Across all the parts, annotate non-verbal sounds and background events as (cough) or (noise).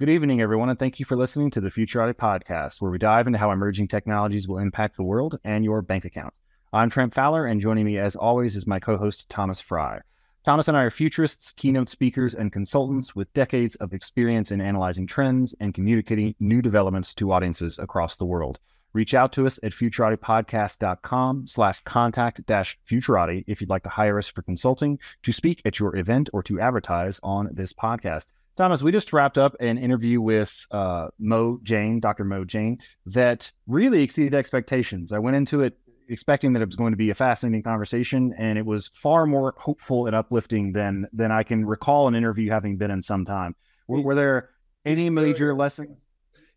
Good evening, everyone, and thank you for listening to the Futurati Podcast, where we dive into how emerging technologies will impact the world and your bank account. I'm Trent Fowler, and joining me, as always, is my co host, Thomas Fry. Thomas and I are futurists, keynote speakers, and consultants with decades of experience in analyzing trends and communicating new developments to audiences across the world. Reach out to us at futuratipodcast.com slash contact dash futurati if you'd like to hire us for consulting, to speak at your event, or to advertise on this podcast. Thomas, we just wrapped up an interview with uh, Mo Jain, Dr. Mo Jain, that really exceeded expectations. I went into it expecting that it was going to be a fascinating conversation, and it was far more hopeful and uplifting than than I can recall an interview having been in some time. Were, were there any major lessons?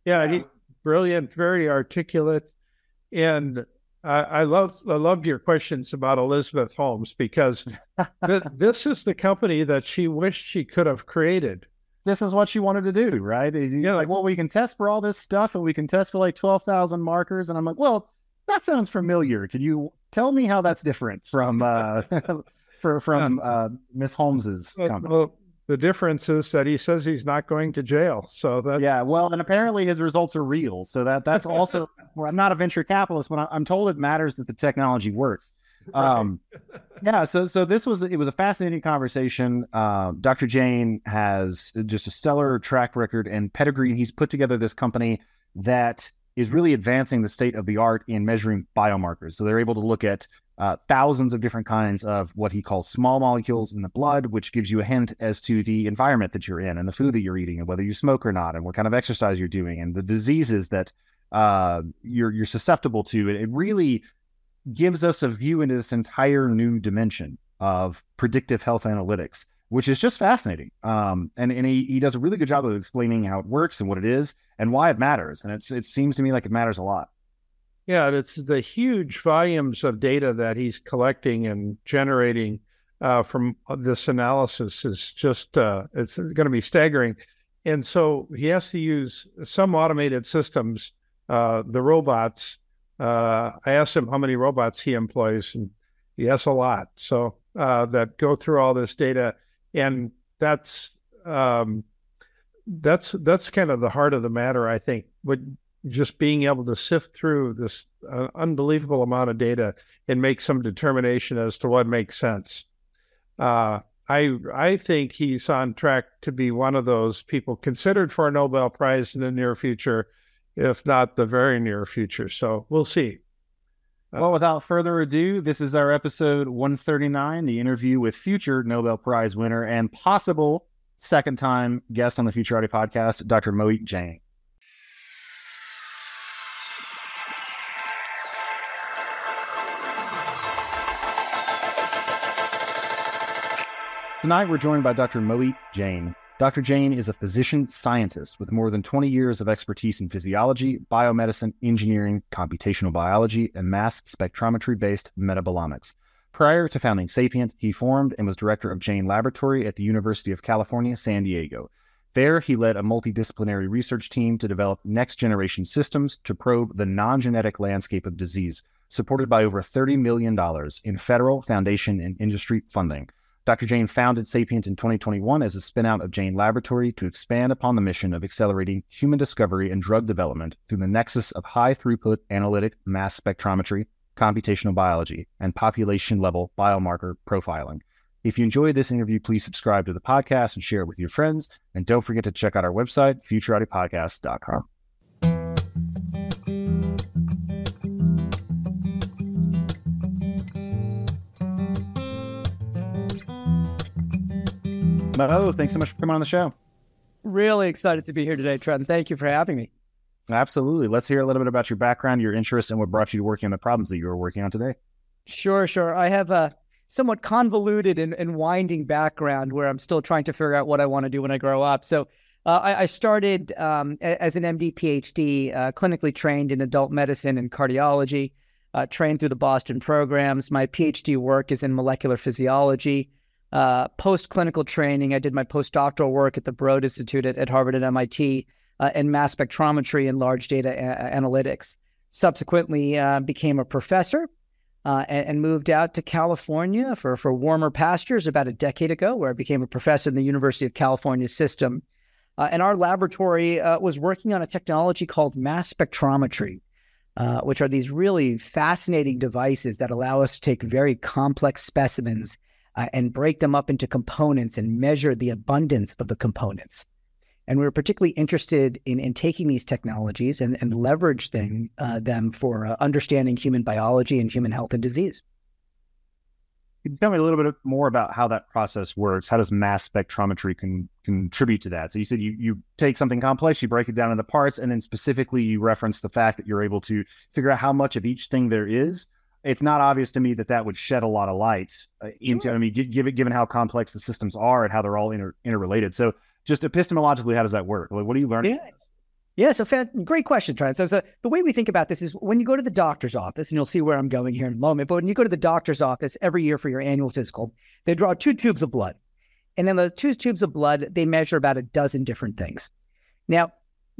Yeah, he brilliant, very articulate, and I, I love I loved your questions about Elizabeth Holmes because (laughs) th- this is the company that she wished she could have created. This is what she wanted to do, right? yeah, like, well, we can test for all this stuff, and we can test for like twelve thousand markers, and I'm like, well that sounds familiar. Could you tell me how that's different from uh, (laughs) for, from uh, Miss Holmes's company? Well, the difference is that he says he's not going to jail. So that yeah, well, and apparently his results are real. So that that's also. (laughs) well, I'm not a venture capitalist, but I'm told it matters that the technology works. (laughs) Um, yeah, so so this was it was a fascinating conversation. Uh, Dr. Jain has just a stellar track record and pedigree. And he's put together this company that is really advancing the state of the art in measuring biomarkers. So they're able to look at uh, thousands of different kinds of what he calls small molecules in the blood, which gives you a hint as to the environment that you're in and the food that you're eating and whether you smoke or not and what kind of exercise you're doing and the diseases that uh, you're you're susceptible to. It really gives us a view into this entire new dimension of predictive health analytics which is just fascinating. Um, and and he, he does a really good job of explaining how it works and what it is and why it matters. And it's it seems to me like it matters a lot. Yeah, it's the huge volumes of data that he's collecting and generating uh, from this analysis is just uh, it's going to be staggering. And so he has to use some automated systems, uh, the robots. Uh, I asked him how many robots he employs, and has a lot. So uh, that go through all this data and that's um, that's that's kind of the heart of the matter. I think, but just being able to sift through this uh, unbelievable amount of data and make some determination as to what makes sense. Uh, I I think he's on track to be one of those people considered for a Nobel Prize in the near future, if not the very near future. So we'll see. Uh, well, without further ado, this is our episode 139, the interview with future Nobel Prize winner and possible second time guest on the Futurati podcast, Dr. Mohit Jain. Tonight, we're joined by Dr. Mohit Jain, Dr. Jain is a physician scientist with more than 20 years of expertise in physiology, biomedicine, engineering, computational biology, and mass spectrometry based metabolomics. Prior to founding Sapient, he formed and was director of Jain Laboratory at the University of California, San Diego. There, he led a multidisciplinary research team to develop next generation systems to probe the non genetic landscape of disease, supported by over $30 million in federal, foundation, and industry funding. Dr. Jain founded Sapient in 2021 as a spinout of Jain Laboratory to expand upon the mission of accelerating human discovery and drug development through the nexus of high throughput analytic mass spectrometry, computational biology, and population level biomarker profiling. If you enjoyed this interview, please subscribe to the podcast and share it with your friends. And don't forget to check out our website, futuratipodcast.com. Mo, thanks so much for coming on the show. Really excited to be here today, Trent. Thank you for having me. Absolutely. Let's hear a little bit about your background, your interests, and what brought you to working on the problems that you were working on today. Sure, sure. I have a somewhat convoluted and, and winding background where I'm still trying to figure out what I want to do when I grow up. So uh, I, I, started um, as an MD PhD, uh, clinically trained in adult medicine and cardiology, uh, trained through the Boston programs. My PhD work is in molecular physiology uh, post clinical training. I did my postdoctoral work at the Broad Institute at, at Harvard and MIT uh, in mass spectrometry and large data a- analytics. Subsequently, uh, became a professor uh, and, and, moved out to California for, for warmer pastures about a decade ago, where I became a professor in the University of California system. Uh, and our laboratory uh, was working on a technology called mass spectrometry, which are these really fascinating devices that allow us to take very complex specimens uh, and break them up into components and measure the abundance of the components. And we were particularly interested in, in taking these technologies and, and leverage them, uh, them for uh, understanding human biology and human health and disease. Can you tell me a little bit more about how that process works? How does mass spectrometry can contribute to that? So you said you, you take something complex, you break it down into parts, and then specifically you reference the fact that you're able to figure out how much of each thing there is. It's not obvious to me that that would shed a lot of light uh, into. Sure. I mean, given given how complex the systems are and how they're all inter, interrelated. So just epistemologically, how does that work? Like, what are you learning? Yeah. Yeah, so great question, Trent. So, so, the way we think about this is when you go to the doctor's office, and you'll see where I'm going here in a moment, but when you go to the doctor's office every year for your annual physical, they draw two tubes of blood. And in the two tubes of blood, they measure about a dozen different things. Now,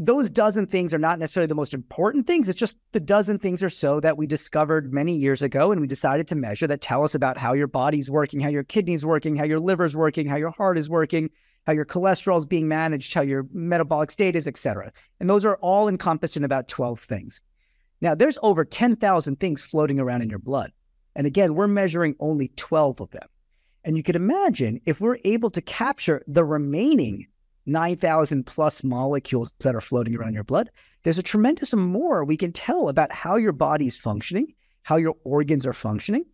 those dozen things are not necessarily the most important things. It's just the dozen things or so that we discovered many years ago and we decided to measure that tell us about how your body's working, how your kidneys working, how your liver's working, how your heart is working, how your cholesterol is being managed, how your metabolic state is, et cetera. And those are all encompassed in about 12 things. Now, there's over 10,000 things floating around in your blood. And again, we're measuring only 12 of them. And you could imagine if we're able to capture the remaining 9,000 plus molecules that are floating around your blood, there's a tremendous more we can tell about how your body is functioning, how your organs are functioning,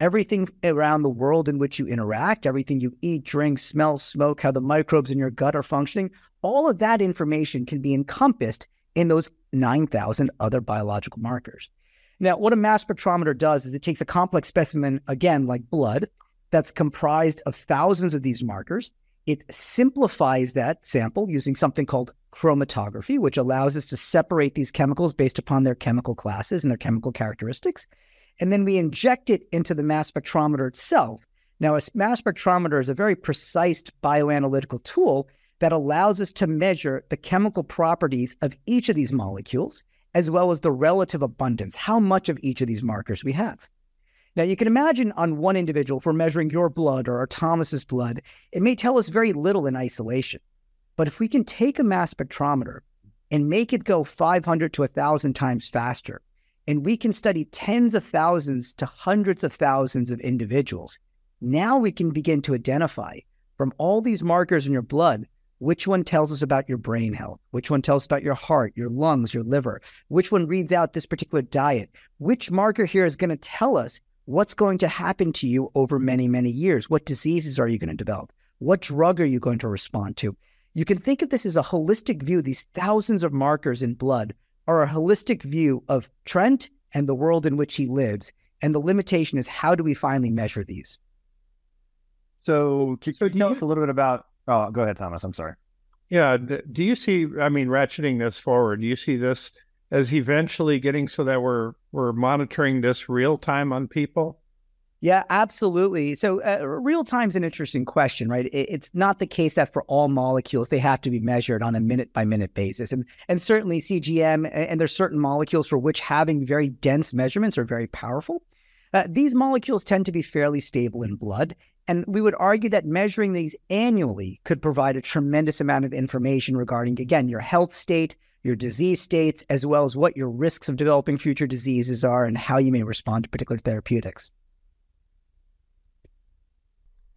everything around the world in which you interact, everything you eat, drink, smell, smoke, how the microbes in your gut are functioning, all of that information can be encompassed in those 9,000 other biological markers. Now, what a mass spectrometer does is it takes a complex specimen, again, like blood, that's comprised of thousands of these markers. It simplifies that sample using something called chromatography, which allows us to separate these chemicals based upon their chemical classes and their chemical characteristics and then we inject it into the mass spectrometer itself. Now, a mass spectrometer is a very precise bioanalytical tool that allows us to measure the chemical properties of each of these molecules, as well as the relative abundance, how much of each of these markers we have. Now, you can imagine on one individual, if we're measuring your blood or Thomas's blood, it may tell us very little in isolation. But if we can take a mass spectrometer and make it go 500 to 1,000 times faster, and we can study tens of thousands to hundreds of thousands of individuals. Now we can begin to identify from all these markers in your blood which one tells us about your brain health, which one tells us about your heart, your lungs, your liver, which one reads out this particular diet, which marker here is going to tell us what's going to happen to you over many, many years. What diseases are you going to develop? What drug are you going to respond to? You can think of this as a holistic view, these thousands of markers in blood are a holistic view of Trent and the world in which he lives. And the limitation is how do we finally measure these? So, can you tell us a little bit about? Oh, go ahead, Thomas. I'm sorry. Yeah. Do you see? I mean, ratcheting this forward. Do you see this as eventually getting so that we're we're monitoring this real time on people? Yeah, absolutely. So, uh, real time is an interesting question, right? It, it's not the case that for all molecules they have to be measured on a minute by minute basis, and and certainly CGM and, there's certain molecules for which having very dense measurements are very powerful. Uh, these molecules tend to be fairly stable in blood, and we would argue that measuring these annually could provide a tremendous amount of information regarding, again, your health state, your disease states, as well as what your risks of developing future diseases are and how you may respond to particular therapeutics.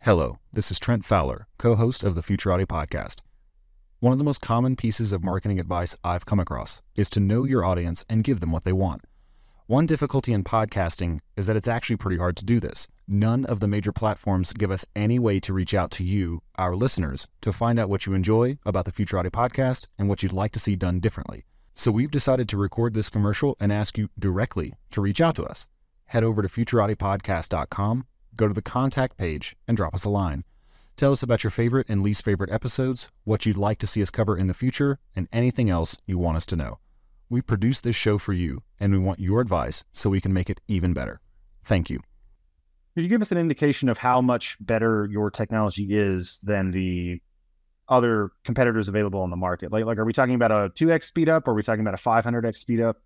Hello, this is Trent Fowler, co host of the Futurati podcast. One of the most common pieces of marketing advice I've come across is to know your audience and give them what they want. One difficulty in podcasting is that it's actually pretty hard to do this. None of the major platforms give us any way to reach out to you, our listeners, to find out what you enjoy about the Futurati podcast and what you'd like to see done differently. So we've decided to record this commercial and ask you directly to reach out to us. Head over to futuratipodcast.com go to the contact page and drop us a line. Tell us about your favorite and least favorite episodes, what you'd like to see us cover in the future, and anything else you want us to know. We produce this show for you, and we want your advice so we can make it even better. Thank you. Could you give us an indication of how much better your technology is than the other competitors available on the market? Like, like are we talking about a 2x speed up or are we talking about a 500x speed up?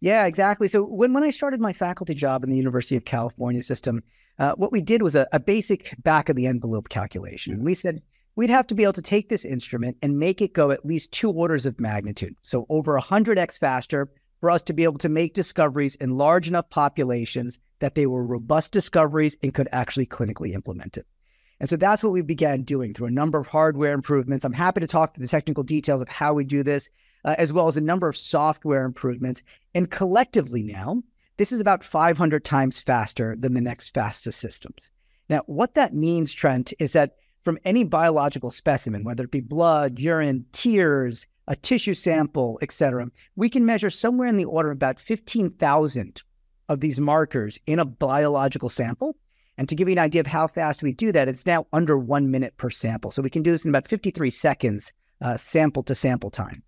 Yeah, exactly. So when, when I started my faculty job in the University of California system, uh, what we did was a, a basic back of the envelope calculation. We said, we'd have to be able to take this instrument and make it go at least two orders of magnitude. So over 100x faster for us to be able to make discoveries in large enough populations that they were robust discoveries and could actually clinically implement it. And so that's what we began doing through a number of hardware improvements. I'm happy to talk to the technical details of how we do this, uh, as well as a number of software improvements. And collectively now, this is about 500 times faster than the next fastest systems. Now, what that means, Trent, is that from any biological specimen, whether it be blood, urine, tears, a tissue sample, et cetera, we can measure somewhere in the order of about 15,000 of these markers in a biological sample. And to give you an idea of how fast we do that, it's now under one minute per sample. So we can do this in about 53 seconds, uh, sample to sample time.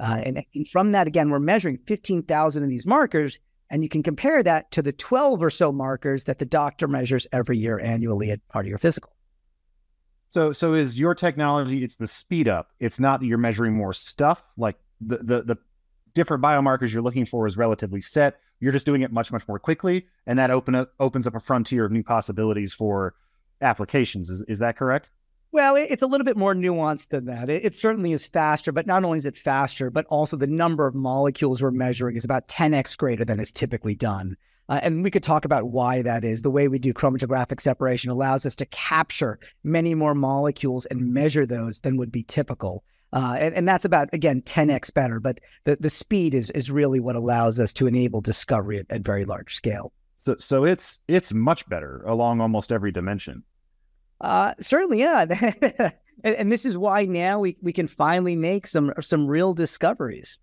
Uh, and, and from that, again, we're measuring 15,000 of these markers and you can compare that to the 12 or so markers that the doctor measures every year annually at part of your physical. So, so is your technology? It's the speed up. It's not that you're measuring more stuff. Like the the the different biomarkers you're looking for is relatively set. You're just doing it much much more quickly, and that open up, opens up a frontier of new possibilities for applications. Is is that correct? Well, it's a little bit more nuanced than that. It, it, certainly is faster, but not only is it faster, but also the number of molecules we're measuring is about 10x greater than is typically done. Uh, and we could talk about why that is. The way we do chromatographic separation allows us to capture many more molecules and measure those than would be typical. Uh, and, and, that's about again 10x better, but the, the speed is is really what allows us to enable discovery at, at very large scale. So so it's it's much better along almost every dimension. Uh, certainly, yeah. (laughs) and, and, this is why now we, we can finally make some some real discoveries.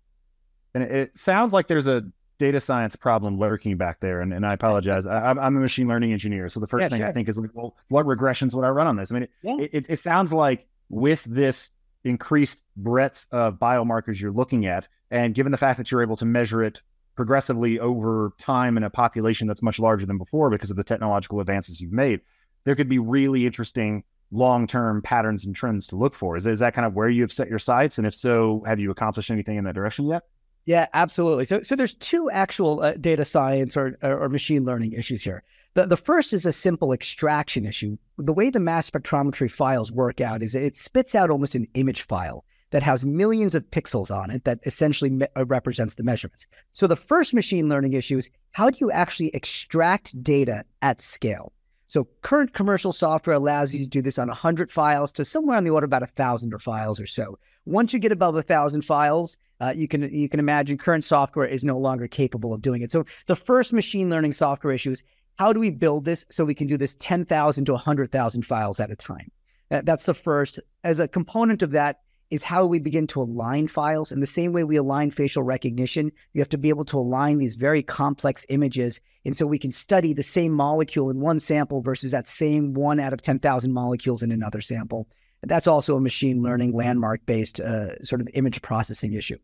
And it sounds like there's a data science problem lurking back there. And, and I apologize. I, am a machine learning engineer. So the first yeah, thing sure. I think is, well, what regressions would I run on this? I mean, yeah. it, it, it sounds like with this increased breadth of biomarkers you're looking at, and given the fact that you're able to measure it progressively over time in a population that's much larger than before because of the technological advances you've made, there could be really interesting long-term patterns and trends to look for. Is, is that kind of where you have set your sights? And if so, have you accomplished anything in that direction yet? Yeah, absolutely. So, so there's two actual uh, data science or, or machine learning issues here. The, the first is a simple extraction issue. The way the mass spectrometry files work out is it spits out almost an image file that has millions of pixels on it that essentially me- uh, represents the measurements. So the first machine learning issue is how do you actually extract data at scale? So current commercial software allows you to do this on 100 files to somewhere on the order of about 1,000 files or so. Once you get above 1,000 files, uh, you can you can imagine current software is no longer capable of doing it. So the first machine learning software issue is how do we build this so we can do this 10,000 to 100,000 files at a time? That's the first. As a component of that, is how we begin to align files. In the same way we align facial recognition, you have to be able to align these very complex images. And so we can study the same molecule in one sample versus that same one out of 10,000 molecules in another sample. that's also a machine learning landmark based uh, sort of image processing issue.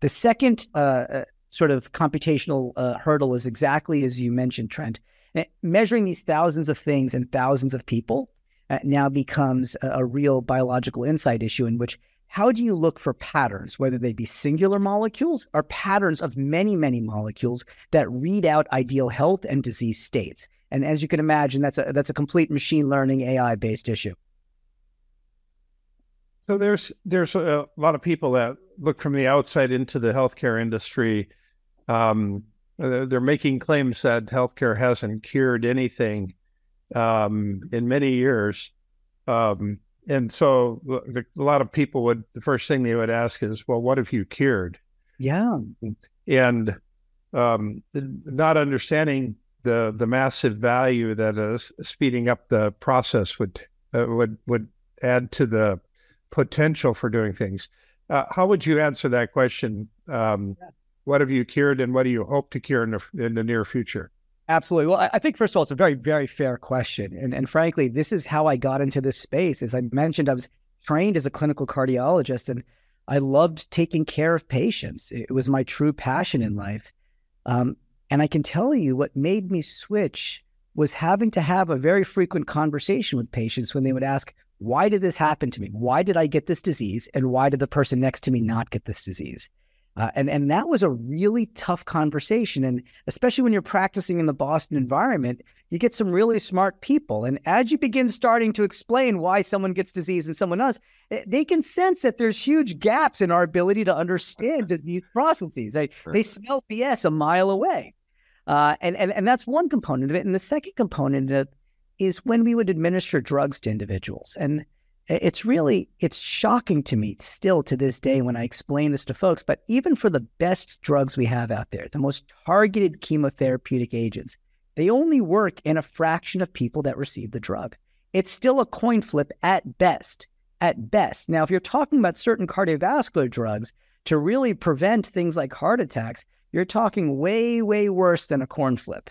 The second uh, uh, sort of computational uh, hurdle is exactly as you mentioned, Trent. Eh, measuring these thousands of things and thousands of people uh, now becomes a, a, real biological insight issue in which how do you look for patterns, whether they be singular molecules or patterns of many, many molecules that read out ideal health and disease states? And as you can imagine, that's a that's a complete machine learning AI based issue. So there's there's a lot of people that look from the outside into the healthcare industry. Um, they're making claims that healthcare hasn't cured anything um, in many years. Um, and so a lot of people would the first thing they would ask is well what have you cured? Yeah. And um, not understanding the the massive value that is speeding up the process would uh, would would add to the potential for doing things. Uh, how would you answer that question? Um, yeah. what have you cured and what do you hope to cure in the, in the near future Absolutely. Well, I think first of all, it's a very, very fair question, and and frankly, this is how I got into this space. As I mentioned, I was trained as a clinical cardiologist, and I loved taking care of patients. It was my true passion in life. Um, and I can tell you what made me switch was having to have a very frequent conversation with patients when they would ask, "Why did this happen to me? Why did I get this disease? And why did the person next to me not get this disease?" Uh, and and that was a really tough conversation, and especially when you're practicing in the Boston environment, you get some really smart people. And as you begin starting to explain why someone gets disease and someone does, eh, they can sense that there's huge gaps in our ability to understand (laughs) disease processes. They, they smell BS a mile away, uh, and and and that's one component of it. And the second component of it is when we would administer drugs to individuals, and it's really it's shocking to me still to this day when I explain this to folks. But even for the best drugs we have out there, the most targeted chemotherapeutic agents, they only work in a fraction of people that receive the drug. It's still a coin flip at best. At best. Now, if you're talking about certain cardiovascular drugs to really prevent things like heart attacks, you're talking way, way worse than a coin flip.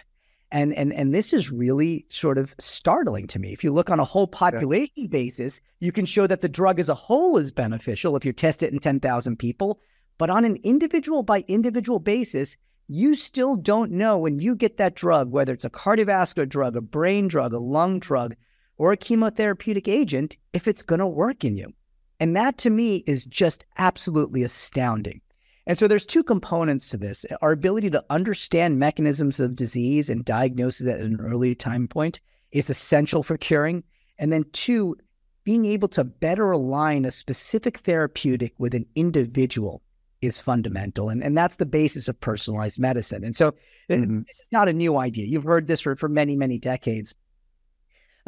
And and and this is really sort of startling to me. If you look on a whole population yeah. basis, you can show that the drug as a whole is beneficial if you test it in 10,000 people, but on an individual by individual basis, you still don't know when you get that drug, whether it's a cardiovascular drug, a brain drug, a lung drug, or a chemotherapeutic agent, if it's going to work in you. And that to me is just absolutely astounding. And so there's two components to this. Our ability to understand mechanisms of disease and diagnosis at an early time point is essential for curing. And then two, being able to better align a specific therapeutic with an individual is fundamental. And, and that's the basis of personalized medicine. And so uh, mm-hmm. this is not a new idea. You've heard this for, for many, many decades.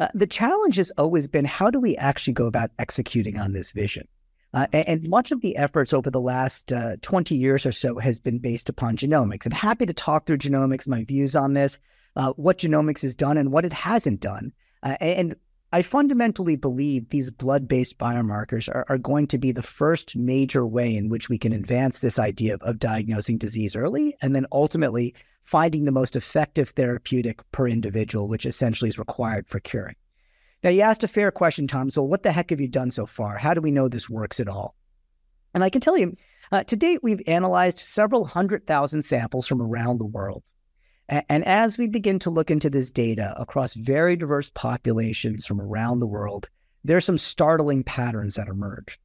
Uh, the challenge has always been how do we actually go about executing on this vision? Uh, and much of the efforts over the last uh, 20 years or so has been based upon genomics. And happy to talk through genomics, my views on this, uh, what genomics has done and what it hasn't done. Uh, and I fundamentally believe these blood based biomarkers are, are, going to be the first major way in which we can advance this idea of, of diagnosing disease early and then ultimately finding the most effective therapeutic per individual, which essentially is required for curing. Now, you asked a fair question, Tom. So, what the heck have you done so far? How do we know this works at all? And I can tell you, uh, to date, we've analyzed several hundred thousand samples from around the world. A- and as we begin to look into this data across very diverse populations from around the world, there are some startling patterns that emerge.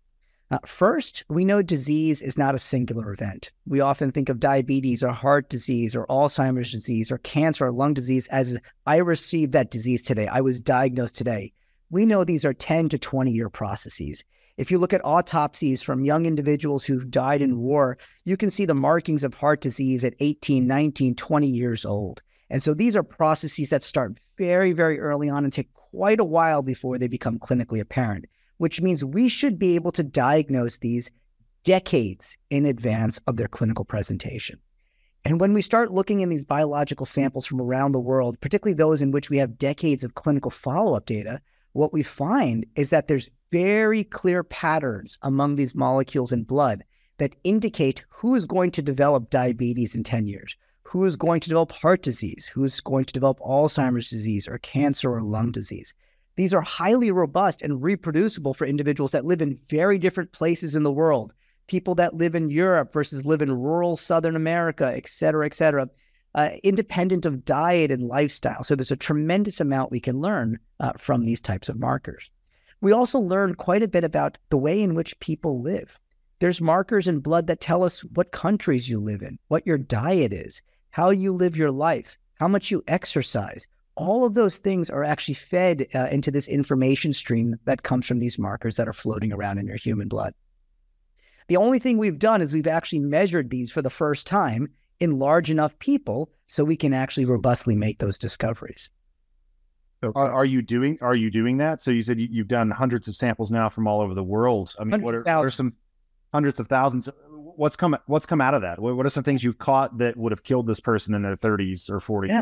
Uh, first, we know disease is not a singular event. We often think of diabetes or heart disease or Alzheimer's disease or cancer or lung disease as I received that disease today. I was diagnosed today. We know these are 10 to 20 year processes. If you look at autopsies from young individuals who've died in war, you can see the markings of heart disease at 18, 19, 20 years old. And so these are processes that start very, very early on and take quite a while before they become clinically apparent which means we should be able to diagnose these decades in advance of their clinical presentation. And when we start looking in these biological samples from around the world, particularly those in which we have decades of clinical follow up data, what we find is that there's very clear patterns among these molecules in blood that indicate who is going to develop diabetes in 10 years, who is going to develop heart disease, who is going to develop Alzheimer's disease or cancer or lung disease. These are highly robust and reproducible for individuals that live in very different places in the world. People that live in Europe versus live in rural Southern America, et cetera, et cetera, uh, independent of diet and lifestyle. So there's a tremendous amount we can learn uh, from these types of markers. We also learn quite a bit about the way in which people live. There's markers in blood that tell us what countries you live in, what your diet is, how you live your life, how much you exercise, all of those things are actually fed uh, into this information stream that comes from these markers that are floating around in your human blood. The only thing we've done is we've actually measured these for the first time in large enough people so we can actually robustly make those discoveries. Okay. Are, are, you doing are you doing that? So you said you, have done hundreds of samples now from all over the world. I mean, what are, what are, some hundreds of thousands? What's come what's come out of that? What, what, are some things you've caught that would have killed this person in their 30s or 40s? Yeah.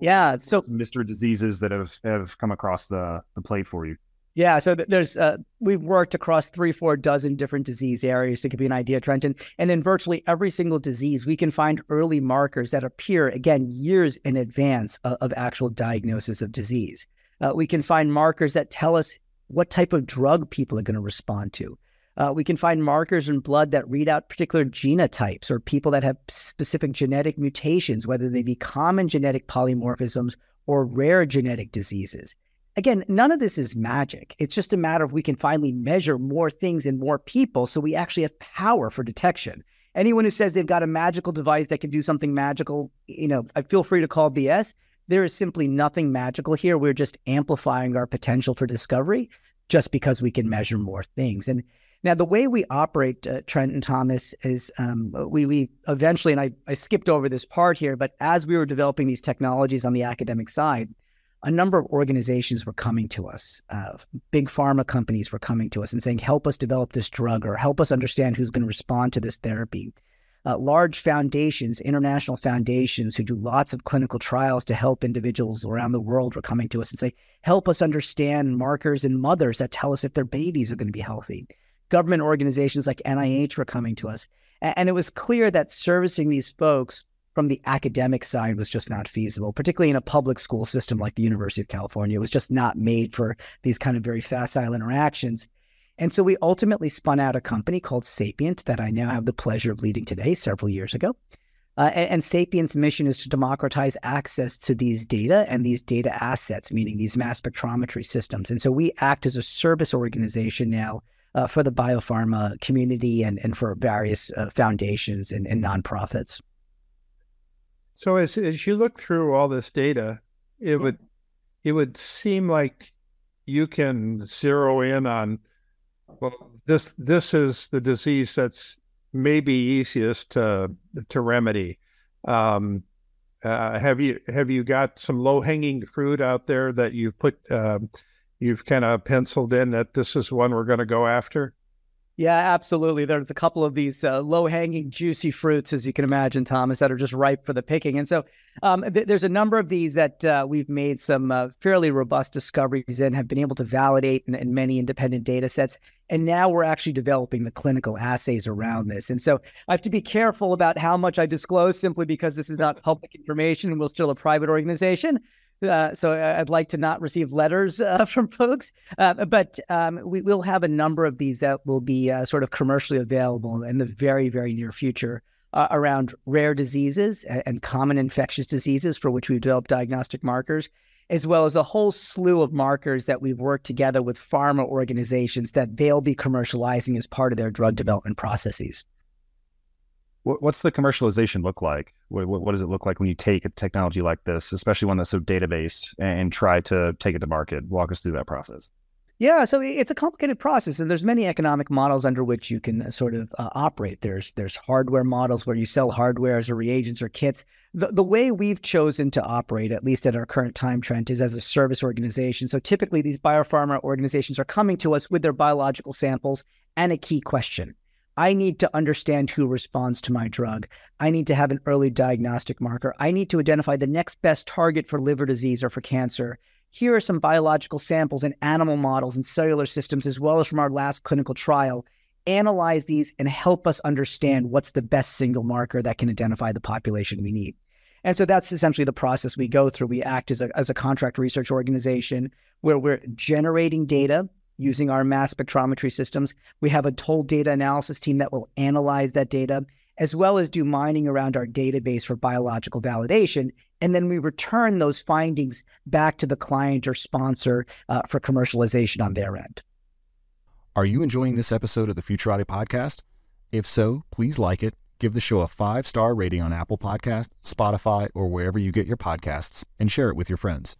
Yeah. So Mr. Diseases that have, have come across the, the plate for you. Yeah, so there's uh, we've worked across three, four dozen different disease areas to give you an idea, Trenton. And in virtually every single disease, we can find early markers that appear again years in advance of, of actual diagnosis of disease. Uh, we can find markers that tell us what type of drug people are going to respond to. Uh, we can find markers in blood that read out particular genotypes or people that have specific genetic mutations, whether they be common genetic polymorphisms or rare genetic diseases. Again, none of this is magic. It's just a matter of we can finally measure more things in more people so we actually have power for detection. anyone who says they've got a magical device that can do something magical, you know, I feel free to call BS. There is simply nothing magical here. We're just amplifying our potential for discovery just because we can measure more things. And now, the way we operate, uh, Trent and Thomas, is um, we we eventually, and I, I skipped over this part here, but as we were developing these technologies on the academic side, a number of organizations were coming to us. Uh, big pharma companies were coming to us and saying, "Help us develop this drug, or help us understand who's going to respond to this therapy." Uh, large foundations, international foundations who do lots of clinical trials to help individuals around the world were coming to us and say, "Help us understand markers in mothers that tell us if their babies are going to be healthy." Government organizations like NIH were coming to us. And it was clear that servicing these folks from the academic side was just not feasible, particularly in a public school system like the University of California. It was just not made for these kind of very facile interactions. And so we ultimately spun out a company called Sapient that I now have the pleasure of leading today, several years ago. Uh, and, and, Sapient's mission is to democratize access to these data and these data assets, meaning these mass spectrometry systems. And so we act as a service organization now uh, for the biopharma community and, and for various uh, foundations and, and nonprofits. So as, as you look through all this data, it would it would seem like you can zero in on well this this is the disease that's maybe easiest to to remedy. Um, uh, have you have you got some low hanging fruit out there that you put um, you've kind of penciled in that this is one we're going to go after? Yeah, absolutely. There's a couple of these uh, low hanging, juicy fruits, as you can imagine, Thomas, that are just ripe for the picking. And so um, th- there's a number of these that uh, we've made some uh, fairly robust discoveries in, have been able to validate in, in, many independent data sets. And now we're actually developing the clinical assays around this. And so I have to be careful about how much I disclose simply because this is not public information and we're still a private organization. Uh, so I'd like to not receive letters (laughs) uh, from folks, uh, but um, we will have a number of these that will be uh, sort of commercially available in the very, very near future uh, around rare diseases and common infectious diseases for which we've developed diagnostic markers, as well as a whole slew of markers that we've worked together with pharma organizations that they'll be commercializing as part of their drug development processes. What's the commercialization look like? What, what, does it look like when you take a technology like this, especially one that's so data based, and try to take it to market? Walk us through that process. Yeah, so it's a complicated process, and there's many economic models under which you can uh, sort of uh, operate. There's there's hardware models where you sell hardwares or reagents or kits. The the way we've chosen to operate, at least at our current time Trent, is as a service organization. So typically, these biopharma organizations are coming to us with their biological samples and a key question. I need to understand who responds to my drug. I need to have an early diagnostic marker. I need to identify the next best target for liver disease or for cancer. Here are some biological samples and animal models and cellular systems, as well as from our last clinical trial. Analyze these and help us understand what's the best single marker that can identify the population we need. And so that's essentially the process we go through. We act as a, as a contract research organization where we're generating data using our mass spectrometry systems. We have a toll data analysis team that will analyze that data, as well as do mining around our database for biological validation. And then we return those findings back to the client or sponsor uh, for commercialization on their end. Are you enjoying this episode of the Futurati podcast? If so, please like it, give the show a five star rating on Apple Podcast, Spotify, or wherever you get your podcasts, and share it with your friends.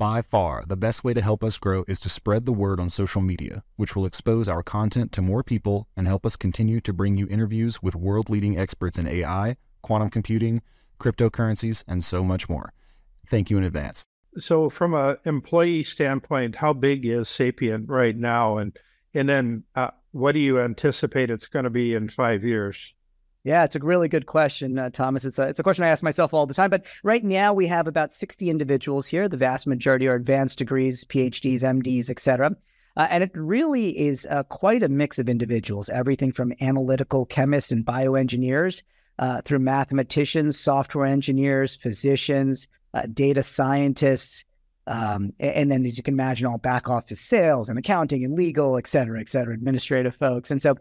By far, the best way to help us grow is to spread the word on social media, which will expose our content to more people and help us continue to bring you interviews with world leading experts in AI, quantum computing, cryptocurrencies, and so much more. Thank you in advance. So, from an employee standpoint, how big is Sapient right now? And, and then uh, what do you anticipate it's going to be in five years? Yeah, it's a really good question, uh, Thomas. It's a, it's a question I ask myself all the time. But right now, we have about 60 individuals here. The vast majority are advanced degrees, PhDs, MDs, et cetera. Uh, and it really is uh, quite a mix of individuals, everything from analytical chemists and bioengineers uh, through mathematicians, software engineers, physicians, uh, data scientists, um, and then, as you can imagine, all back office sales and accounting and legal, et cetera, et cetera, administrative folks. And so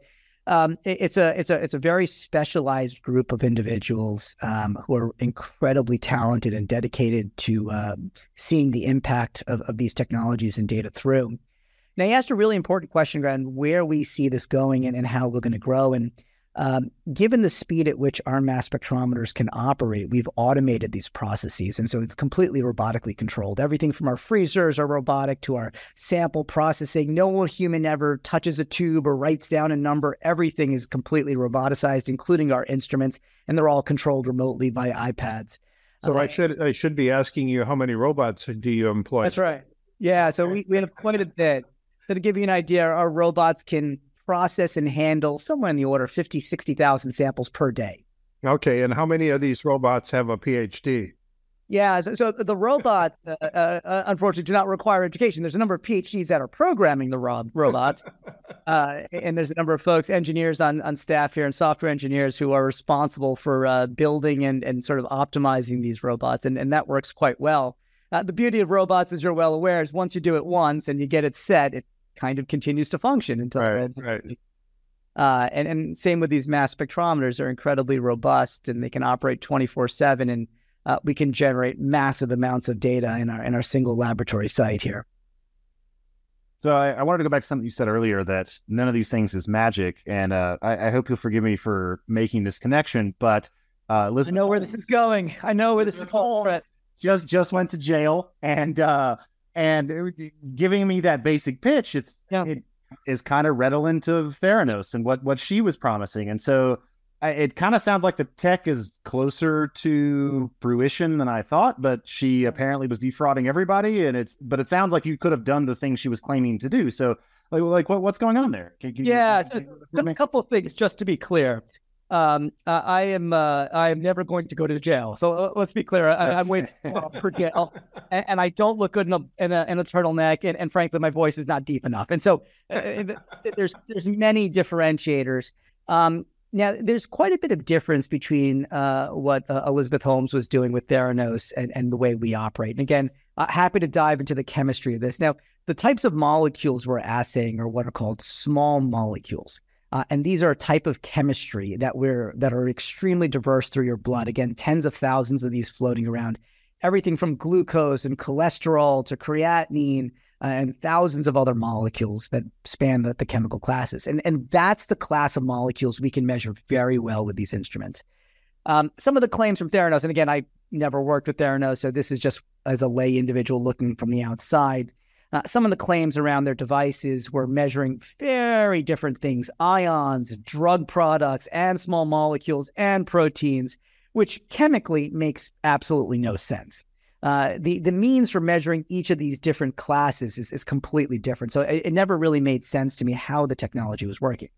um, it, it's a it's a it's a very specialized group of individuals um, who are incredibly talented and dedicated to uh, seeing the impact of, of these technologies and data through. Now, you asked a really important question around where we see this going and, and how we're going to grow. And Um, given the speed at which our mass spectrometers can operate, we've automated these processes. And so it's completely robotically controlled. Everything from our freezers are robotic to our sample processing. No human ever touches a tube or writes down a number. Everything is completely roboticized, including our instruments, and they're all controlled remotely by iPads. So uh, I should I should be asking you how many robots do you employ? That's right. Yeah, so we, we have quite a bit. So to give you an idea, our robots can process and handle somewhere in the order of 50, 60,000 samples per day. Okay. And how many of these robots have a PhD? Yeah, so, so the robots, uh, uh, uh, unfortunately, do not require education. There's a number of PhDs that are programming the ro- robots, (laughs) uh, and there's a number of folks, engineers on, on staff here, and software engineers who are responsible for uh, building and, and sort of optimizing these robots, and, and that works quite well. Uh, the beauty of robots, as you're well aware, is once you do it once and you get it set, it kind of continues to function until right, right. Uh, and and same with these mass spectrometers, they're incredibly robust and they can operate twenty four seven, and uh, we can generate massive amounts of data in our in our single laboratory site here. So I, I, wanted to go back to something you said earlier that none of these things is magic, and uh, I, I, hope you'll forgive me for making this connection. But uh, I know where this is going. I know where this is going. (laughs) Just just went to jail, and uh, and giving me that basic pitch, it's yeah. it is kind of redolent of Theranos and what what she was promising, and so I, it kind of sounds like the tech is closer to fruition than I thought. But she apparently was defrauding everybody, and it's but it sounds like you could have done the thing she was claiming to do. So like, like what, what's going on there? Can, can yeah, so a couple of things just to be clear um, uh, I am uh, I am never going to go to jail. So uh, let's be clear. I, am waiting for jail, (laughs) and, and, I don't look good in a in a, in a turtleneck, and, and, frankly, my voice is not deep enough. And so uh, uh, there's there's many differentiators. Um, now, there's quite a bit of difference between uh, what Elizabeth Holmes was doing with Theranos and, and the way we operate. And again, happy to dive into the chemistry of this. Now, the types of molecules we're assaying are what are called small molecules. Uh, and these are a type of chemistry that we're that are extremely diverse through your blood. Again, tens of thousands of these floating around. Everything from glucose and cholesterol to creatinine uh, and thousands of other molecules that span the, the chemical classes. And, and that's the class of molecules we can measure very well with these instruments. Um, some of the claims from Theranos, and again, I never worked with Theranos, so this is just as a lay individual looking from the outside. Uh, some of the claims around their devices were measuring very different things ions, drug products, and small molecules and proteins, which chemically makes absolutely no sense. Uh, the the means for measuring each of these different classes is, is completely different. So it, it, never really made sense to me how the technology was working.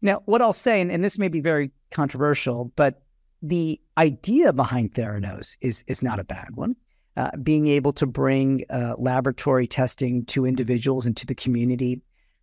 Now, what I'll say, and, and this may be very controversial, but the idea behind Theranos is is not a bad one uh, being able to bring uh, laboratory testing to individuals and to the community,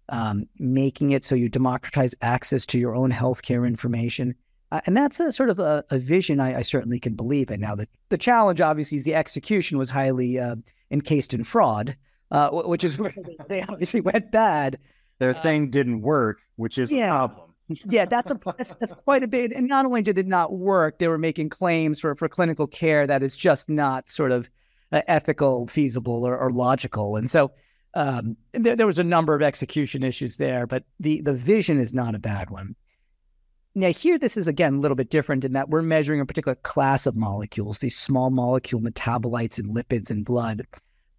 um, making it so you democratize access to your own healthcare information. Uh, and that's a sort of a, a vision I, I, certainly can believe in. Now, the, the challenge, obviously, is the execution was highly uh, encased in fraud, uh, which is (laughs) where they obviously went bad. Their uh, thing didn't work, which is yeah. a problem yeah, that's a that's, that's, quite a bit. And not only did it not work, they were making claims for for clinical care that is just not sort of uh, ethical, feasible, or, or, logical. And so um, there, there was a number of execution issues there, but the the vision is not a bad one. Now, here, this is again a little bit different in that we're measuring a particular class of molecules, these small molecule metabolites and lipids in blood.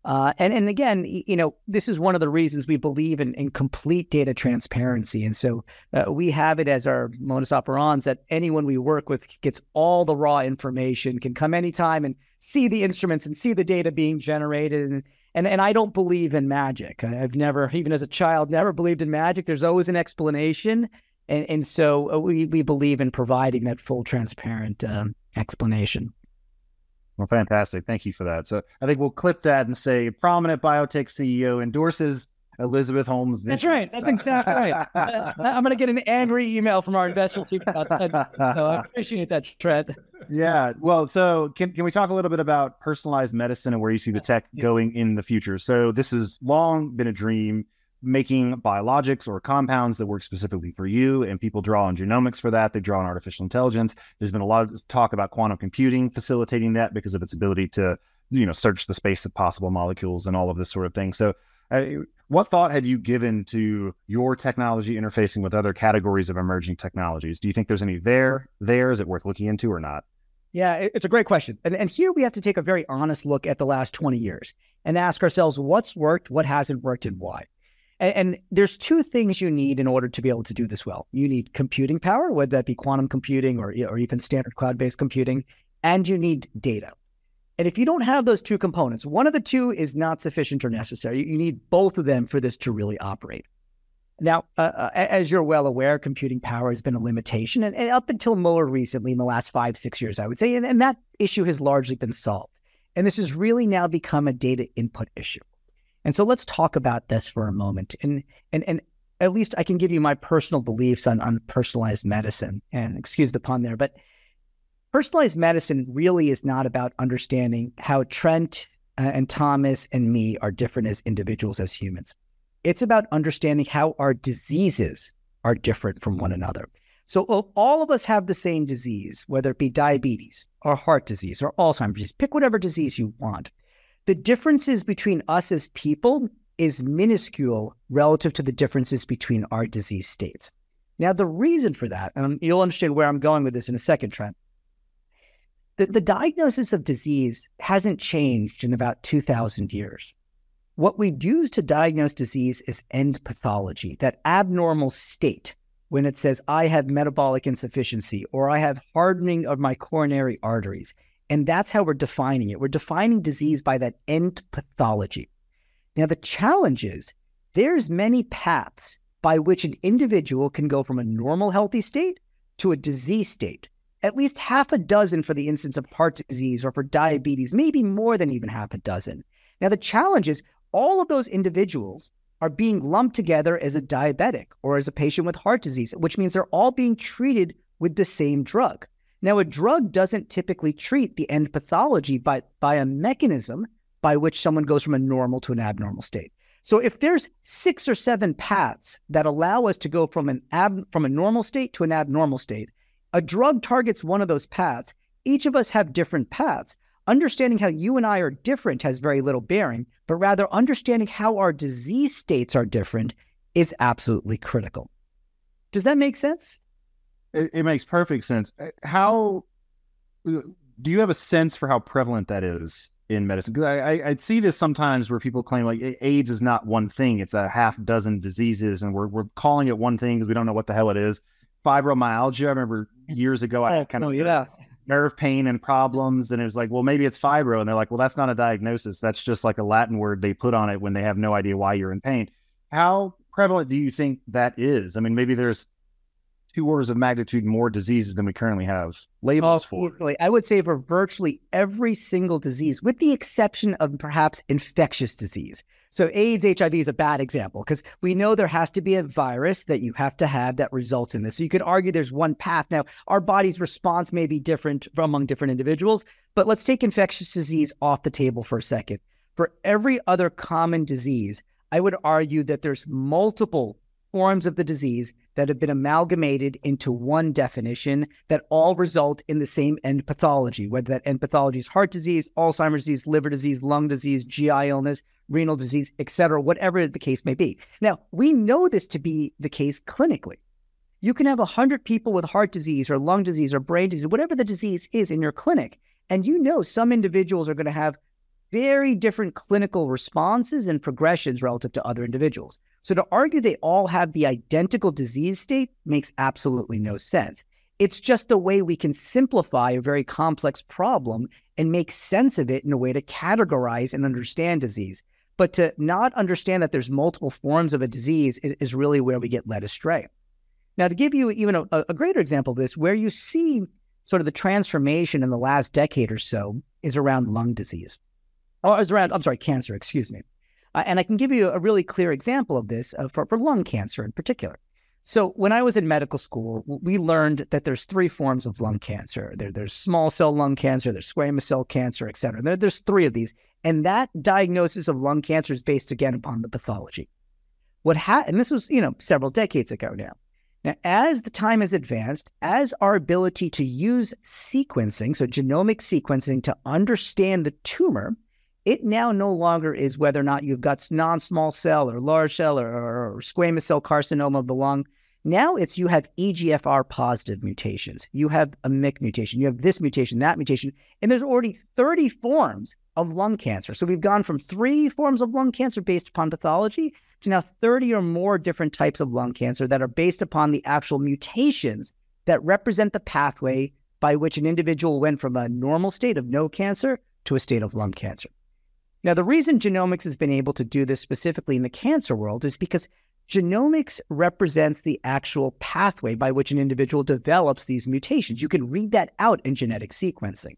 Uh, and and again, you know, this is one of the reasons we believe in, in complete data transparency. And so uh, we have it as our modus operandi that anyone we work with gets all the raw information, can come anytime and see the instruments and see the data being generated. And and and I don't believe in magic. I've never, even as a child, never believed in magic. There's always an explanation. And and so uh, we we believe in providing that full transparent um, explanation. Well, fantastic. Thank you for that. So I think we'll clip that and say prominent biotech CEO endorses Elizabeth Holmes. Vision. That's right. That's exactly right. (laughs) Uh, I'm going to get an angry email from our investor team about that. (laughs) So I appreciate that, Trent. Yeah. Well, so can, can we talk a little bit about personalized medicine and where you see the tech going in the future? So this has long been a dream making biologics or compounds that work specifically for you. And people draw on genomics for that. They draw on artificial intelligence. There's been a lot of talk about quantum computing facilitating that because of its ability to, you know, search the space of possible molecules and all of this sort of thing. So uh, what thought had you given to your technology interfacing with other categories of emerging technologies? Do you think there's any there? There is it worth looking into or not? Yeah, it's a great question. And, and here we have to take a very honest look at the last 20 years and ask ourselves what's worked, what hasn't worked, and why. And, and, there's two things you need in order to be able to do this well. You need computing power, whether that be quantum computing or, or even standard cloud based computing, and you need data. And if you don't have those two components, one of the two is not sufficient or necessary. You need both of them for this to really operate. Now, uh, uh as you're well aware, computing power has been a limitation, and, and, up until more recently, in the last five, six years, I would say, and, and that issue has largely been solved. And this has really now become a data input issue. And so let's talk about this for a moment. And and and at least I can give you my personal beliefs on, on personalized medicine. And excuse the pun there, but personalized medicine really is not about understanding how Trent uh, and Thomas and me are different as individuals, as humans. It's about understanding how our diseases are different from one another. So all of us have the same disease, whether it be diabetes or heart disease or Alzheimer's disease, pick whatever disease you want. The differences between us as people is minuscule relative to the differences between our disease states. Now, the reason for that, and you'll understand where I'm going with this in a second, Trent. The, the diagnosis of disease hasn't changed in about 2,000 years. What we use to diagnose disease is end pathology, that abnormal state when it says, I have metabolic insufficiency or I have hardening of my coronary arteries. And that's how we're defining it. We're defining disease by that end pathology. Now, the challenge is there's many paths by which an individual can go from a normal healthy state to a disease state. At least half a dozen for the instance of heart disease or for diabetes, maybe more than even half a dozen. Now, the challenge is all of those individuals are being lumped together as a diabetic or as a patient with heart disease, which means they're all being treated with the same drug. Now, a drug doesn't typically treat the end pathology but by a mechanism by which someone goes from a normal to an abnormal state. So if there's six or seven paths that allow us to go from an ab, from a normal state to an abnormal state, a drug targets one of those paths. Each of us have different paths, Understanding how you and I are different has very little bearing, but rather understanding how our disease states are different is absolutely critical. Does that make sense? It, it makes perfect sense. Uh, how uh, do you have a sense for how prevalent that is in medicine? Because I, I, I, see this sometimes where people claim like AIDS is not one thing; it's a half dozen diseases, and we're we're calling it one thing because we don't know what the hell it is. Fibromyalgia. I remember years ago, I oh, kind of oh, yeah nerve pain and problems. And it was like, well, maybe it's fibro. And they're like, well, that's not a diagnosis. That's just like a Latin word they put on it when they have no idea why you're in pain. How prevalent do you think that is? I mean, maybe there's two orders of magnitude more diseases than we currently have labels oh, for. Easily. I would say for virtually every single disease, with the exception of perhaps infectious disease. So AIDS, HIV is a bad example because we know there has to be a virus that you have to have that results in this. So you could argue there's one path. Now, our body's response may be different from among different individuals, but let's take infectious disease off the table for a second. For every other common disease, I would argue that there's multiple forms of the disease that have been amalgamated into one definition that all result in the same end pathology, whether that end pathology is heart disease, Alzheimer's disease, liver disease, lung disease, GI illness, renal disease, et cetera, whatever the case may be. Now, we know this to be the case clinically. You can have 100 people with heart disease or lung disease or brain disease, whatever the disease is in your clinic, and you know some individuals are going to have very different clinical responses and progressions relative to other individuals. So to argue they all have the identical disease state makes absolutely no sense. It's just the way we can simplify a very complex problem and make sense of it in a way to categorize and understand disease. But to not understand that there's multiple forms of a disease is, really where we get led astray. Now, to give you even a, a greater example of this, where you see sort of the transformation in the last decade or so is around lung disease. Oh, is around, I'm sorry, cancer, excuse me. Uh, and I can give you a really clear example of this uh, for, for lung cancer in particular. So when I was in medical school, we learned that there's three forms of lung cancer. There, there's small cell lung cancer, there's squamous cell cancer, et cetera. There, there's three of these. And that diagnosis of lung cancer is based again upon the pathology. What ha- and this was, you know, several decades ago now. Now, as the time has advanced, as our ability to use sequencing, so genomic sequencing to understand the tumor, it now no longer is whether or not you've got non small cell or large cell or, or, squamous cell carcinoma of the lung. Now it's you have EGFR positive mutations. You have a MYC mutation. You have this mutation, that mutation. And there's already 30 forms of lung cancer. So we've gone from three forms of lung cancer based upon pathology to now 30 or more different types of lung cancer that are based upon the actual mutations that represent the pathway by which an individual went from a normal state of no cancer to a state of lung cancer. Now, the reason genomics has been able to do this specifically in the cancer world is because genomics represents the actual pathway by which an individual develops these mutations. You can read that out in genetic sequencing.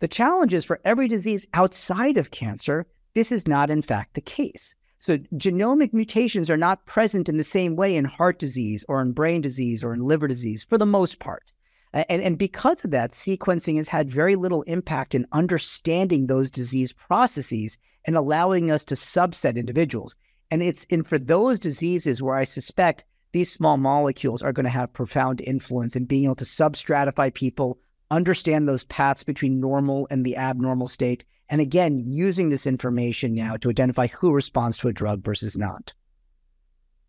The challenge is for every disease outside of cancer, this is not in fact the case. So, genomic mutations are not present in the same way in heart disease or in brain disease or in liver disease for the most part. And, and because of that, sequencing has had very little impact in understanding those disease processes and allowing us to subset individuals. And it's in for those diseases where I suspect these small molecules are going to have profound influence in being able to substratify people, understand those paths between normal and the abnormal state, and again, using this information now to identify who responds to a drug versus not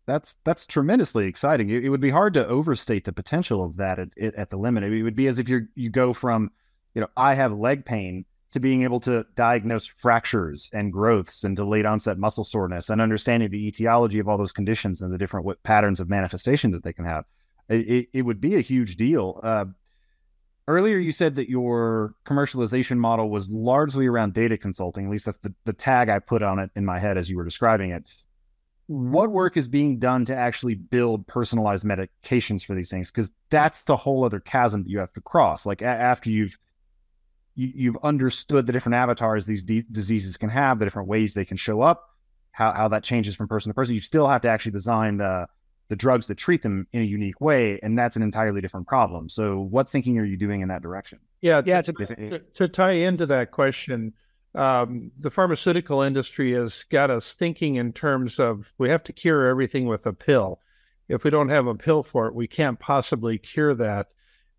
that's that's tremendously exciting. It, it, would be hard to overstate the potential of that at, at the limit. It would be as if you you go from, you know, I have leg pain to being able to diagnose fractures and growths and delayed onset muscle soreness and understanding the etiology of all those conditions and the different patterns of manifestation that they can have. It, it would be a huge deal. Uh, earlier, you said that your commercialization model was largely around data consulting. At least that's the, the tag I put on it in my head as you were describing it what work is being done to actually build personalized medications for these things? Because that's the whole other chasm that you have to cross. Like a- after you've you, have understood the different avatars these de- diseases can have the different ways they can show up how, how that changes from person to person you still have to actually design the the drugs that treat them in a unique way and that's an entirely different problem. So what thinking are you doing in that direction? Yeah yeah to, to, to tie into that question um, the pharmaceutical industry has got us thinking in terms of we have to cure everything with a pill. If we don't have a pill for it, we can't possibly cure that.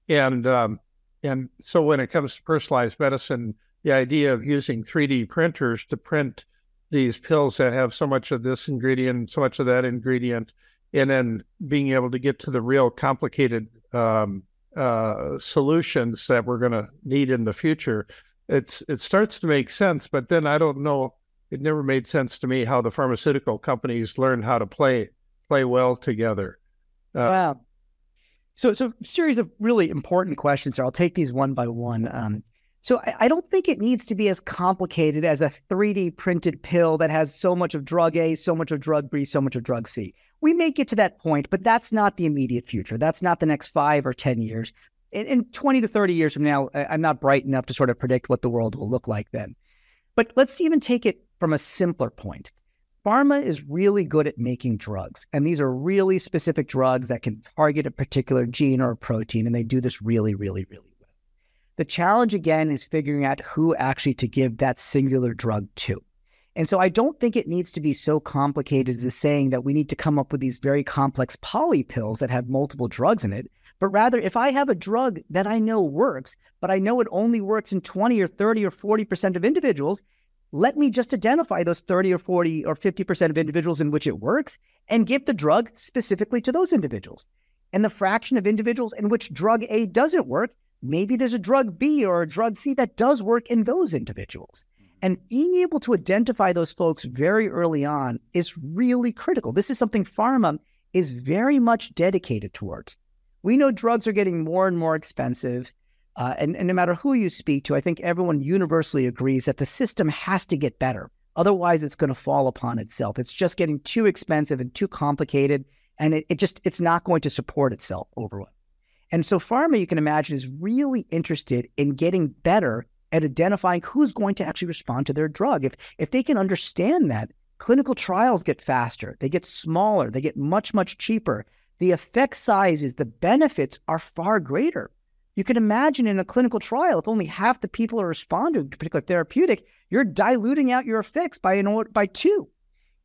And um, and so when it comes to personalized medicine, the idea of using 3D printers to print these pills that have so much of this ingredient, so much of that ingredient, and then being able to get to the real complicated um, uh, solutions that we're going to need in the future it's it starts to make sense, but then I don't know. It never made sense to me how the pharmaceutical companies learn how to play play well together. Uh, wow. So, so series of really important questions. So I'll take these one by one. Um, so I, I, don't think it needs to be as complicated as a 3D printed pill that has so much of drug A, so much of drug B, so much of drug C. We may get to that point, but that's not the immediate future. That's not the next five or 10 years in, in 20 to 30 years from now, I'm not bright enough to sort of predict what the world will look like then. But let's even take it from a simpler point. Pharma is really good at making drugs, and these are really specific drugs that can target a particular gene or a protein, and they do this really, really, really well. The challenge again is figuring out who actually to give that singular drug to. And so I don't think it needs to be so complicated as saying that we need to come up with these very complex poly pills that have multiple drugs in it. But rather, if I have a drug that I know works, but I know it only works in 20 or 30 or 40% of individuals, let me just identify those 30 or 40 or 50% of individuals in which it works and give the drug specifically to those individuals. And the fraction of individuals in which drug A doesn't work, maybe there's a drug B or a drug C that does work in those individuals. Mm-hmm. And being able to identify those folks very early on is really critical. This is something pharma is very much dedicated towards. We know drugs are getting more and more expensive. Uh, and, and no matter who you speak to, I think everyone universally agrees that the system has to get better. Otherwise, it's going to fall upon itself. It's just getting too expensive and too complicated, and it, it just it's not going to support itself over overall. And so, pharma, you can imagine, is really interested in getting better at identifying who's going to actually respond to their drug. If if they can understand that, clinical trials get faster, they get smaller, they get much much cheaper the effect sizes, the benefits are far greater. You can imagine in a clinical trial, if only half the people are responding to a particular therapeutic, you're diluting out your effects by an by two.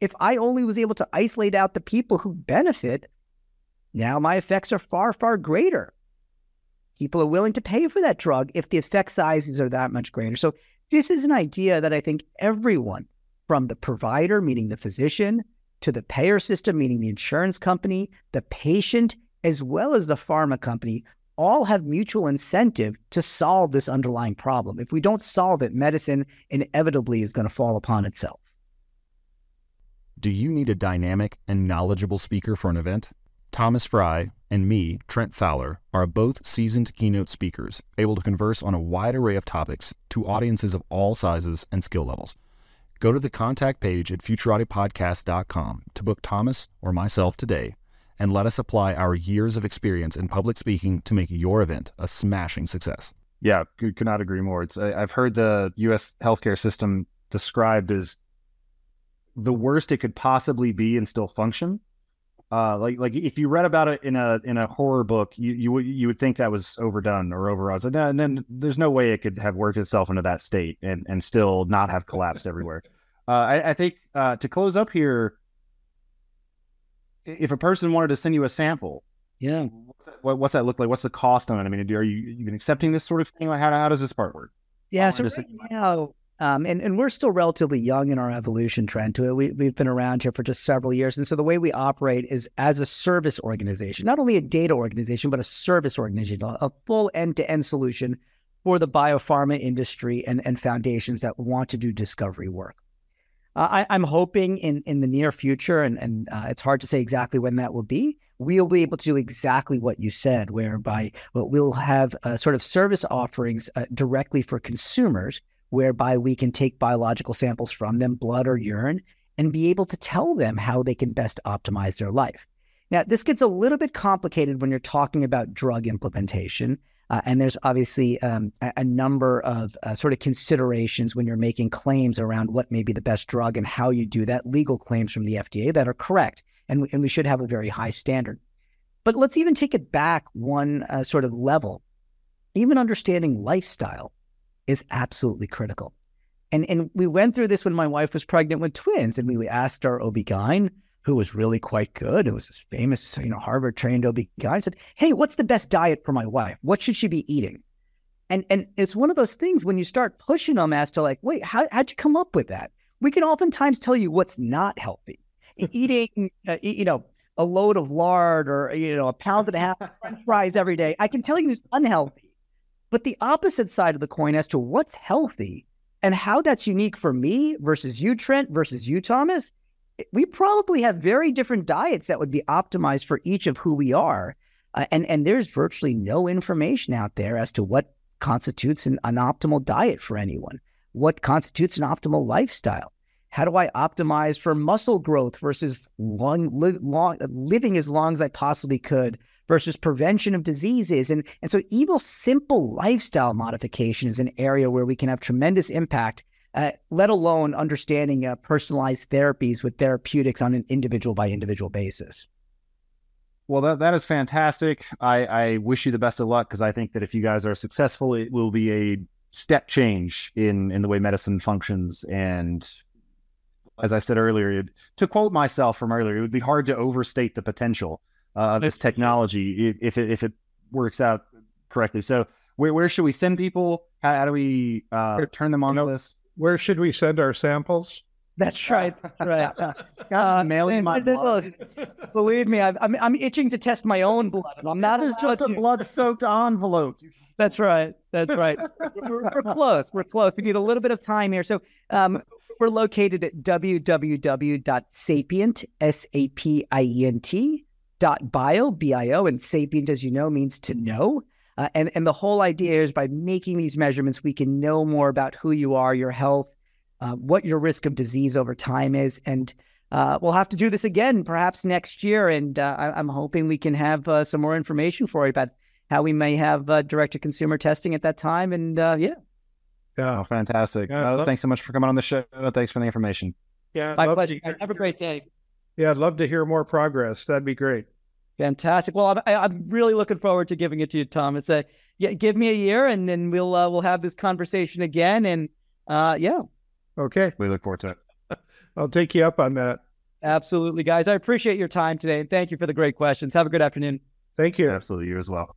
If I only was able to isolate out the people who benefit, now my effects are far, far greater. People are willing to pay for that drug if the effect sizes are that much greater. So this is an idea that I think everyone from the provider, meaning the physician, to the payer system, meaning the insurance company, the patient, as well as the pharma company, all have mutual incentive to solve this underlying problem. If we don't solve it, medicine inevitably is going to fall upon itself. Do you need a dynamic and knowledgeable speaker for an event? Thomas Frey and me, Trent Fowler, are both seasoned keynote speakers, able to converse on a wide array of topics to audiences of all sizes and skill levels. Go to the contact page at futuratipodcast.com to book Thomas or myself today and let us apply our years of experience in public speaking to make your event a smashing success. Yeah, could, not agree more. It's I've heard the U.S. healthcare system described as the worst it could possibly be and still function. Uh, like like if you read about it in a in a horror book, you you would you would think that was overdone or overwrought. So, and then there's no way it could have worked itself into that state and and still not have collapsed everywhere. Uh, I, I think uh, to close up here, if a person wanted to send you a sample, yeah, what's that, what, what's that look like? What's the cost on it? I mean, are you even accepting this sort of thing? Like how how does this part work? Yeah, so right now, um, and and we're still relatively young in our evolution Trent to it. We we've been around here for just several years, and so the way we operate is as a service organization, not only a data organization, but a service organization, a full end to end solution for the biopharma industry and and foundations that want to do discovery work. Uh, I, am hoping in in the near future, and and uh, it's hard to say exactly when that will be. We'll be able to do exactly what you said, whereby well, have uh, sort of service offerings uh, directly for consumers, whereby we can take biological samples from them, blood or urine, and be able to tell them how they can best optimize their life. Now, this gets a little bit complicated when you're talking about drug implementation. Uh, and there's obviously um, a, number of uh, sort of considerations when you're making claims around what may be the best drug and how you do that, legal claims from the FDA that are correct. And, and we should have a very high standard. But let's even take it back one uh, sort of level. Even understanding lifestyle is absolutely critical. And, and we went through this when my wife was pregnant with twins, and we asked our OB-GYN, who was really quite good, who was this famous, you know, Harvard trained OB-GYN, said, Hey, what's the best diet for my wife? What should she be eating? And and it's one of those things when you start pushing them as to like, wait, how, how'd you come up with that? We can oftentimes tell you what's not healthy. (laughs) Eating, uh, you know, a load of lard or, you know, a pound and a half of french fries every day, I can tell you is unhealthy. But the opposite side of the coin as to what's healthy and how that's unique for me versus you, Trent, versus you, Thomas, we probably have very different diets that would be optimized for each of who we are. Uh, and, and there's virtually no information out there as to what constitutes an, an optimal diet for anyone, what constitutes an optimal lifestyle. How do I optimize for muscle growth versus long, li- long, living as long as I possibly could versus prevention of diseases? And, and so, even simple lifestyle modification is an area where we can have tremendous impact uh, let alone understanding uh, personalized therapies with therapeutics on an individual by individual basis. Well, that, that is fantastic. I, I wish you the best of luck because I think that if you guys are successful, it will be a step change in in the way medicine functions. And as I said earlier, to quote myself from earlier, it would be hard to overstate the potential uh, this technology if it, if it works out correctly. So, where, where should we send people? How, how do we uh, turn them on to this? Where should we send our samples? That's right. right. (laughs) Uh, mailing my blood. Believe me, I'm, I'm itching to test my own blood. I'm not. This is just a blood-soaked envelope. That's right. That's right. we're, we're, close. We're close. We need a little bit of time here. So um, we're located at www.sapient, S-A-P-I-E-N-T, dot bio, B-I-O, and sapient, as you know, means to know. Uh, and, and the whole idea is by making these measurements, we can know more about who you are, your health, uh, what your risk of disease over time is. And uh, we'll have to do this again, perhaps next year. And uh, I, am hoping we can have uh, some more information for you about how we may have uh, direct to consumer testing at that time. And yeah. Yeah, oh, fantastic. Yeah, thanks so much for coming on the show. Thanks for the information. Yeah, my pleasure. To- have a great day. Yeah, I'd love to hear more progress. That'd be great. Fantastic. Well, I'm, I'm really looking forward to giving it to you, Thomas. Uh, yeah, give me a year, and then we'll uh, we'll have this conversation again. And uh, yeah, okay. We look forward to it. (laughs) I'll take you up on that. Absolutely, guys. I appreciate your time today, and thank you for the great questions. Have a good afternoon. Thank you. Absolutely, you as well.